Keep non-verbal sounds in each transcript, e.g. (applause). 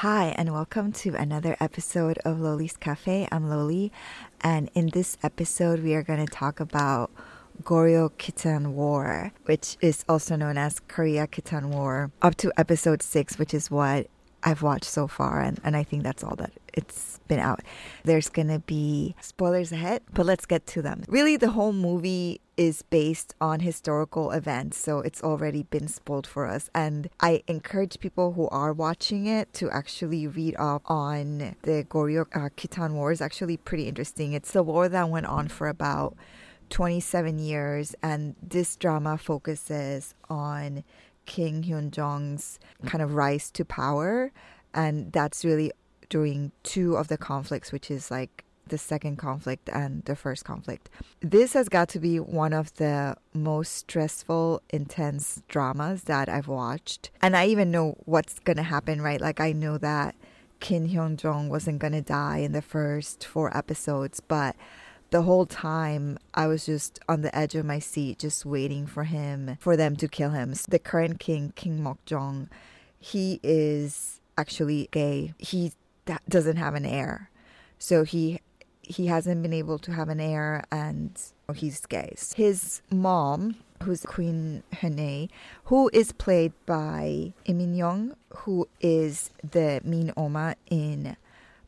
Hi, and welcome to another episode of Loli's Cafe. I'm Loli, and in this episode, we are going to talk about Goryeo Khitan War, which is also known as Korea Khitan War, up to episode six, which is what I've watched so far, and, and I think that's all that it's been out. There's gonna be spoilers ahead, but let's get to them. Really, the whole movie is based on historical events, so it's already been spoiled for us. And I encourage people who are watching it to actually read up on the Goryeo uh, Khitan War. It's actually pretty interesting. It's the war that went on for about 27 years, and this drama focuses on King Hyun Jong's kind of rise to power, and that's really during two of the conflicts, which is like the second conflict and the first conflict. This has got to be one of the most stressful, intense dramas that I've watched. And I even know what's going to happen, right? Like, I know that Kim Hyun Jong wasn't going to die in the first four episodes, but the whole time I was just on the edge of my seat, just waiting for him, for them to kill him. So The current king, King Mok Jong, he is actually gay. He doesn't have an heir, so he he hasn't been able to have an heir, and he's gay. His mom, who's Queen Hene, who is played by Lee Min Young, who is the mean Oma in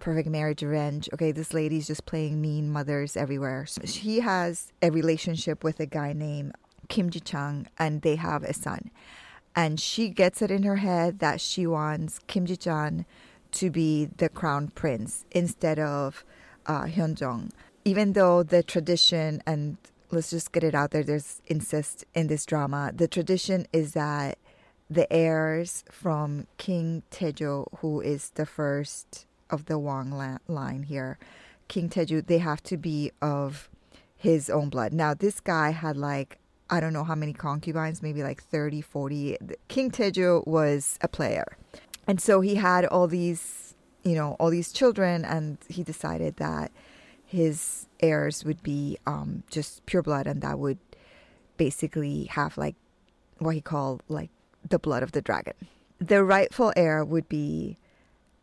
Perfect Marriage Revenge. Okay, this lady's just playing mean mothers everywhere. So she has a relationship with a guy named Kim Ji Chang, and they have a son. And she gets it in her head that she wants Kim Ji Chang to be the crown prince instead of uh, Hyun Jong. Even though the tradition and let's just get it out there, there's incest in this drama. The tradition is that the heirs from King Taejo, who is the first of the Wang line here, King Taeju, they have to be of his own blood. Now, this guy had like, I don't know how many concubines, maybe like 30, 40. King Taeju was a player. And so he had all these, you know, all these children, and he decided that his heirs would be um, just pure blood, and that would basically have like what he called like the blood of the dragon. The rightful heir would be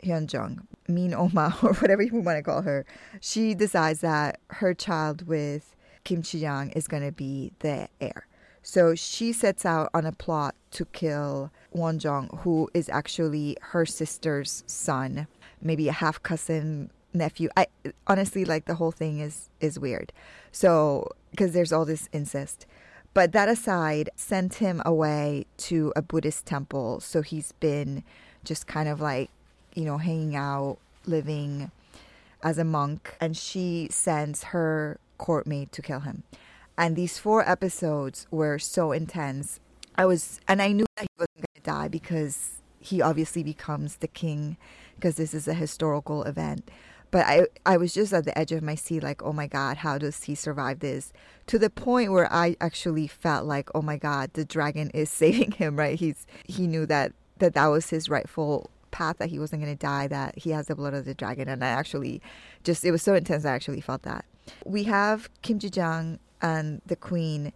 Hyun Jung, Min Oma, (laughs) or whatever you want to call her, she decides that her child with Kim Chi Young is going to be the heir. So she sets out on a plot to kill Won Jong, who is actually her sister's son, maybe a half cousin nephew. I honestly like the whole thing is is weird. So because there's all this incest. But that aside, sent him away to a Buddhist temple. So he's been just kind of like you know, hanging out, living as a monk, and she sends her courtmate to kill him. And these four episodes were so intense. I was, and I knew that he wasn't going to die because he obviously becomes the king because this is a historical event. But I, I was just at the edge of my seat, like, oh my God, how does he survive this? To the point where I actually felt like, oh my God, the dragon is (laughs) saving him, right? He's, he knew that, that that was his rightful path that he wasn't going to die, that he has the blood of the dragon. And I actually just, it was so intense, I actually felt that. We have Kim Ji Jang and the queen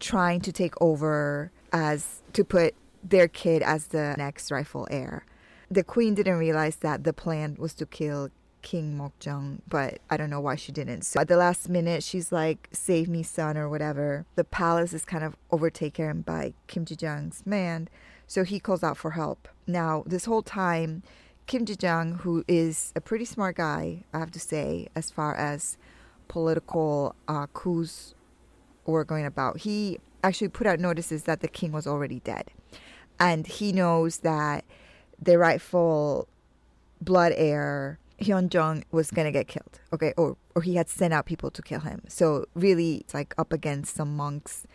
trying to take over as to put their kid as the next rightful heir. The queen didn't realize that the plan was to kill King Mokjong, but I don't know why she didn't. So at the last minute, she's like, "Save me, son," or whatever. The palace is kind of overtaken by Kim Ji Jang's man, so he calls out for help. Now, this whole time, Kim Ji who is a pretty smart guy, I have to say, as far as political uh, coups were going about, he actually put out notices that the king was already dead. And he knows that the rightful blood heir, Hyun Jong, was going to get killed. Okay, or, or he had sent out people to kill him. So, really, it's like up against some monks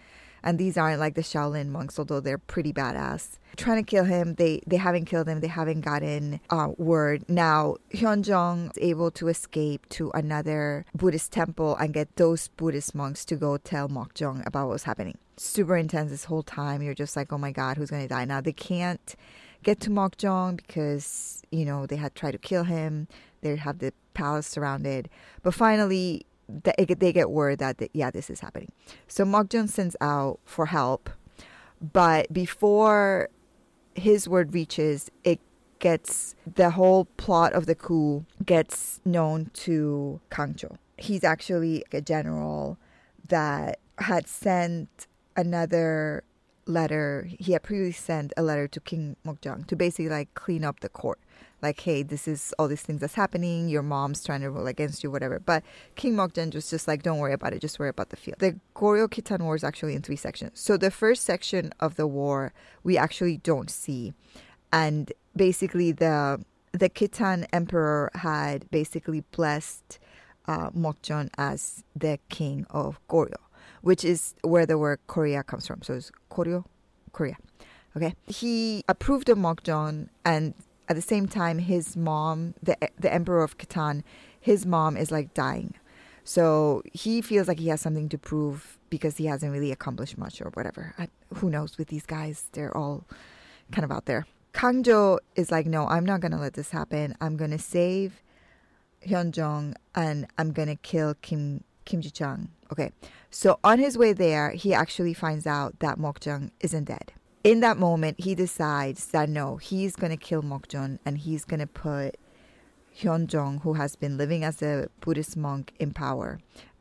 and these aren't like the Shaolin monks, although they're pretty badass. Trying to kill him, they they haven't killed him. They haven't gotten uh, word. Now Hyunjong is able to escape to another Buddhist temple and get those Buddhist monks to go tell Mokjong about what's happening. Super intense this whole time. You're just like, oh my god, who's gonna die now? They can't get to Mokjong because you know they had tried to kill him. They have the palace surrounded, but finally they, they get word that, yeah, this is happening. So Mokjun sends out for help, but before his word reaches, it gets the whole plot of the coup gets known to Kangcho. He's actually a general that had sent another letter. He had previously sent a letter to King Mokjong to basically like clean up the court. Like, hey, this is all these things that's happening. Your mom's trying to rule against you, whatever. But King Mokjong was just like, don't worry about it. Just worry about the field. The Goryeo Khitan War is actually in three sections. So the first section of the war we actually don't see, and basically the the Khitan emperor had basically blessed uh, as the king of Goryeo which is where the word Korea comes from. So it's Koryo, Korea. Okay. He approved of Mokjong and at the same time his mom, the the emperor of Khitan, his mom is like dying. So he feels like he has something to prove because he hasn't really accomplished much or whatever. I, who knows with these guys? They're all kind of out there. Kangjo is like, no, I'm not going to let this happen. I'm going to save Hyunjong and I'm going to kill Kim Kim Ji Chang. Okay. So on his way there, he actually finds out that Mokjong isn't dead. In that moment, he decides that no, he's going to kill Mokjong and he's going to put Hyunjong, who has been living as a Buddhist monk, in power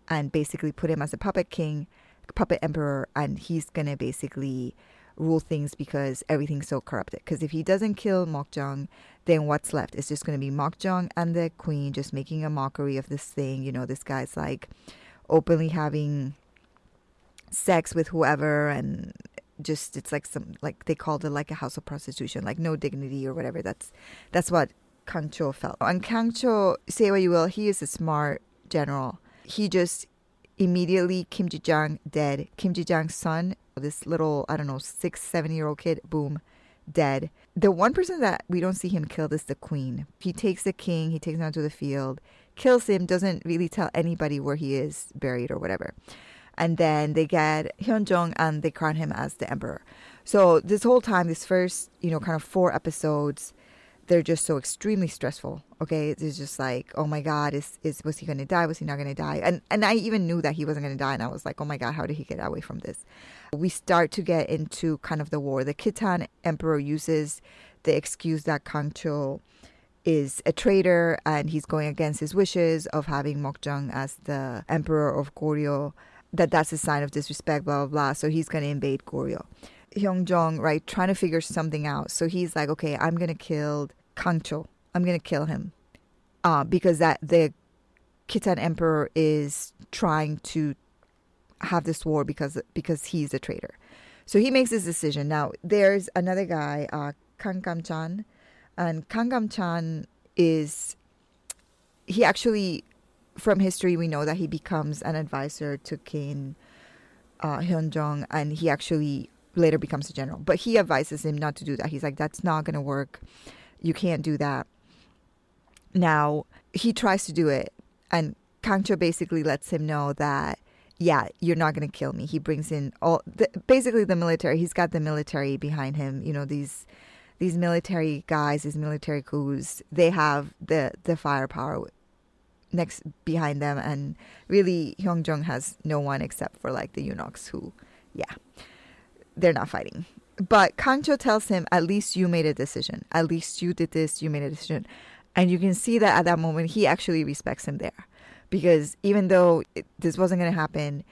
and basically put him as a puppet king, puppet emperor, and he's going to basically rule things because everything's so corrupted. Because if he doesn't kill Mokjong, then what's left? It's just going to be Mokjong and the queen just making a mockery of this thing. You know, this guy's like openly having sex with whoever and just it's like some like they called it like a house of prostitution like no dignity or whatever. That's that's what Kangcho felt. And Kangcho say what you will he is a smart general. He just immediately Kim Ji-jang dead. Kim Ji-jang's son this little I don't know six seven year old kid boom dead. The one person that we don't see him killed is the queen. He takes the king he takes him out to the field kills him doesn't really tell anybody where he is buried or whatever and then they get Hyunjong and they crown him as the emperor. So this whole time, this first, you know, kind of four episodes, they're just so extremely stressful. Okay, it's just like, oh my God, is is was he going to die? Was he not going to die? And and I even knew that he wasn't going to die, and I was like, oh my God, how did he get away from this? We start to get into kind of the war. The Khitan emperor uses the excuse that Kangcho is a traitor and he's going against his wishes of having Mokjong as the emperor of Goryeo that that's a sign of disrespect, blah, blah, blah. So he's going to invade Goryeo. Hyunjong, right, trying to figure something out. So he's like, okay, I'm going to kill Kangcho. I'm going to kill him. Uh, because that the Khitan emperor is trying to have this war because because he's a traitor. So he makes this decision. Now there's another guy, uh, Chan, and Kang Kam Chan is he actually from history, we know that he becomes an advisor to King uh, Hyunjong, and he actually later becomes a general. But he advises him not to do that. He's like, "That's not going to work. You can't do that." Now he tries to do it, and Kangcho basically lets him know that, yeah, you're not going to kill me. He brings in all the, basically the military. He's got the military behind him. You know these these military guys, these military coups. They have the the firepower next behind them and really Hyunjong has no one except for like the eunuchs who yeah they're not fighting. But Kangcho tells him at least you made a decision. At least you did this you made a decision. And you can see that at that moment he actually respects him there. Because even though it, this wasn't going to happen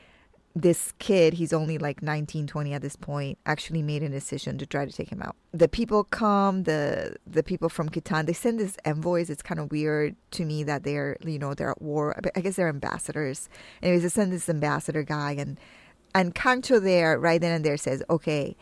this kid, he's only like 19, 20 at this point, actually made a decision to try to take him out. The people come, the the people from Khitan, they send these envoys. It's kind of weird to me that they're, you know, they're at war. I guess they're ambassadors. Anyways, they send this ambassador guy and and Kangcho there, right then and there says, okay,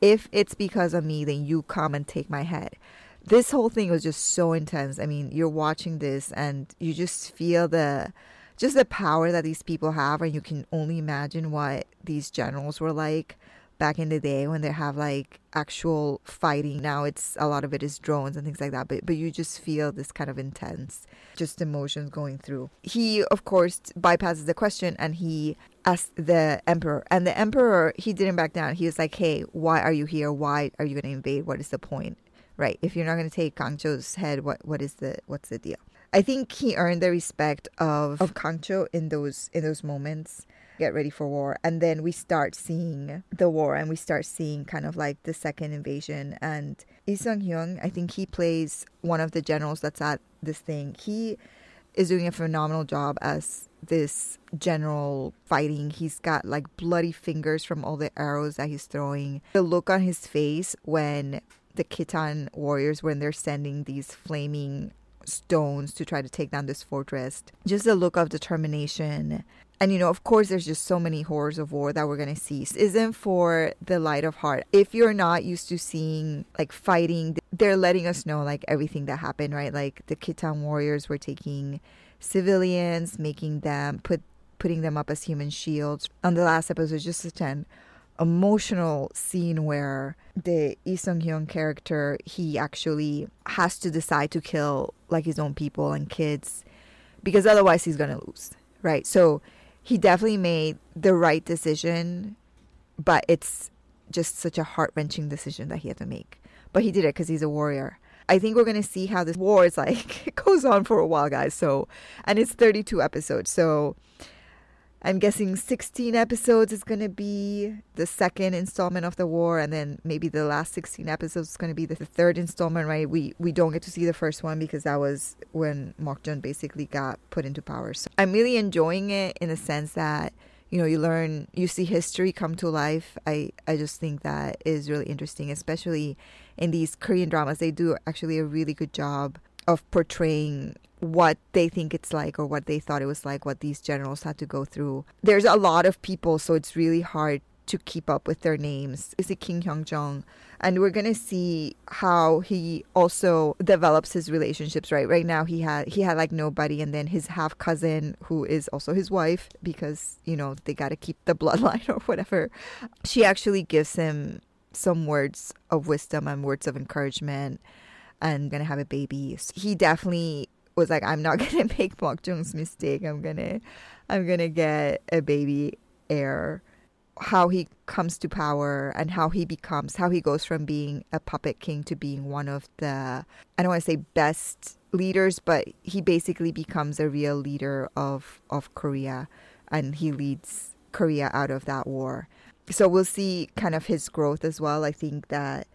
if it's because of me, then you come and take my head. This whole thing was just so intense. I mean, you're watching this and you just feel the just the power that these people have and you can only imagine what these generals were like back in the day when they have like actual fighting. Now it's a lot of it is drones and things like that but but you just feel this kind of intense just emotions going through. He of course bypasses the question and he asks the emperor and the emperor he didn't back down. He was like hey why are you here? Why are you going to invade? What is the point? Right if you're not going to take kangcho's head what what is the what's the deal I think he earned the respect of of Kangcho in those in those moments. get ready for war. And then we start seeing the war and we start seeing kind of like the second invasion. And Lee Sung Hyun, I think he plays one of the generals that's at this thing. He is doing a phenomenal job as this general fighting. He's got like bloody fingers from all the arrows that he's throwing. The look on his face when the Khitan warriors, when they're sending these flaming stones to try to take down this fortress, just a look of determination. And you know, of course, there's just so many horrors of war that we're gonna see. This isn't for the light of heart. If you're not used to seeing like fighting, they're letting us know like everything that happened, right? Like the Khitan warriors were taking civilians, making them put putting them up as human shields. On the last episode, just such an emotional scene where the Lee Sung Hyun character he actually has to decide to kill like his own people and kids because otherwise he's gonna lose, right? So he definitely made the right decision, but it's just such a heart wrenching decision that he had to make. But he did it because he's a warrior. I think we're gonna see how this (laughs) war is like. it (laughs) goes on for a while, guys. So, and it's 32 episodes. So, I'm guessing 16 episodes is going to be the second installment of the war, and then maybe the last 16 episodes is going to be the third installment, right? We we don't get to see the first one because that was when Mokjun basically got put into power. So I'm really enjoying it in the sense that you know you learn you see history come to life. I I just think that is really interesting, especially in these Korean dramas. They do actually a really good job of portraying what they think it's like or what they thought it was like, what these generals had to go through. There's a lot of people, so it's really hard to keep up with their names. Is it King Hyung Jung? And we're gonna see how he also develops his relationships. Right, right now he had he had like nobody, and then his half cousin, who is also his wife, because you know they gotta keep the (laughs) bloodline or whatever. She actually gives him some words of wisdom and words of encouragement and gonna have a baby. He definitely was like, I'm not (laughs) gonna make Bok Jung's mistake. I'm gonna, I'm gonna get a baby heir. How he comes to power and how he becomes, how he goes from being a puppet king to being one of the, I don't want to say best leaders, but he basically becomes a real leader of of Korea, and he leads Korea out of that war. So we'll see kind of his growth as well. I think that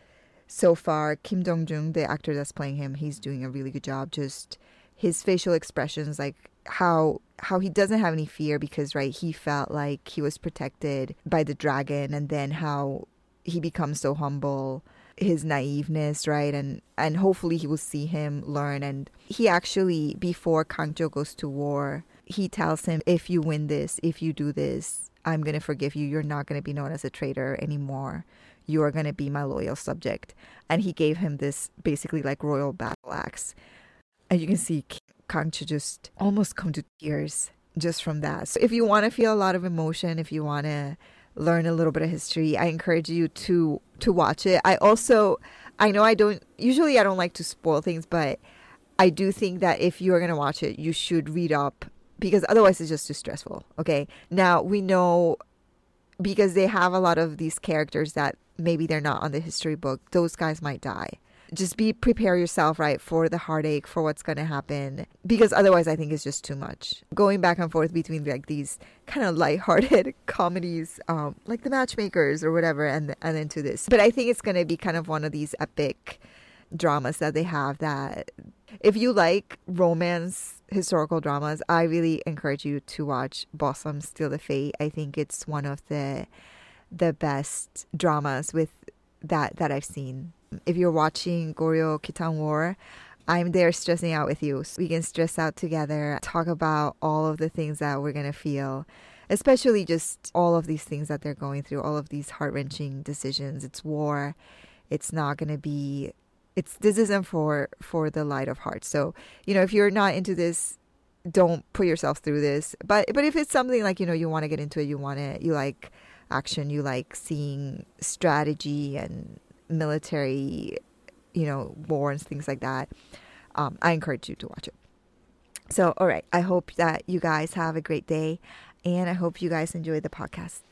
so far Kim Dong Jung, the actor that's playing him, he's doing a really good job. Just his facial expressions, like how how he doesn't have any fear because right he felt like he was protected by the dragon, and then how he becomes so humble his naiveness, right? And and hopefully he will see him learn. And he actually, before Kangjo goes to war, he tells him, "If you win this, if you do this, I'm gonna forgive you. You're not gonna be known as a traitor anymore. You are gonna be my loyal subject." And he gave him this basically like royal battle axe. And you can see Kangcho just almost come to tears just from that. So if you want to feel a lot of emotion, if you want to learn a little bit of history, I encourage you to to watch it. I also I know I don't usually I don't like to spoil things, but I do think that if you are going to watch it, you should read up because otherwise it's just too stressful. Okay? Now, we know because they have a lot of these characters that maybe they're not on the history book, those guys might die just be prepare yourself right for the heartache for what's going to happen because otherwise i think it's just too much. Going back and forth between like these kind of light-hearted (laughs) comedies um, like the matchmakers or whatever and and into this. But i think it's going to be kind of one of these epic dramas that they have that if you like romance historical dramas i really encourage you to watch Bossam: Steal the Fate. I think it's one of the the best dramas with that that i've seen if you're watching Goryeo Khitan War, I'm there stressing out with you. So we can stress out together, talk about all of the things that we're going to feel, especially just all of these things that they're going through, all of these heart wrenching decisions. It's war. It's not going to be. It's this isn't for for the light of heart. So you know, if you're not into this, don't put yourself through this. But but if it's something like you know you want to get into it, you want it, you like action, you like seeing strategy and military, you know, wars, things like that, um, I encourage you to watch it. So, all right, I hope that you guys have a great day and I hope you guys enjoy the podcast.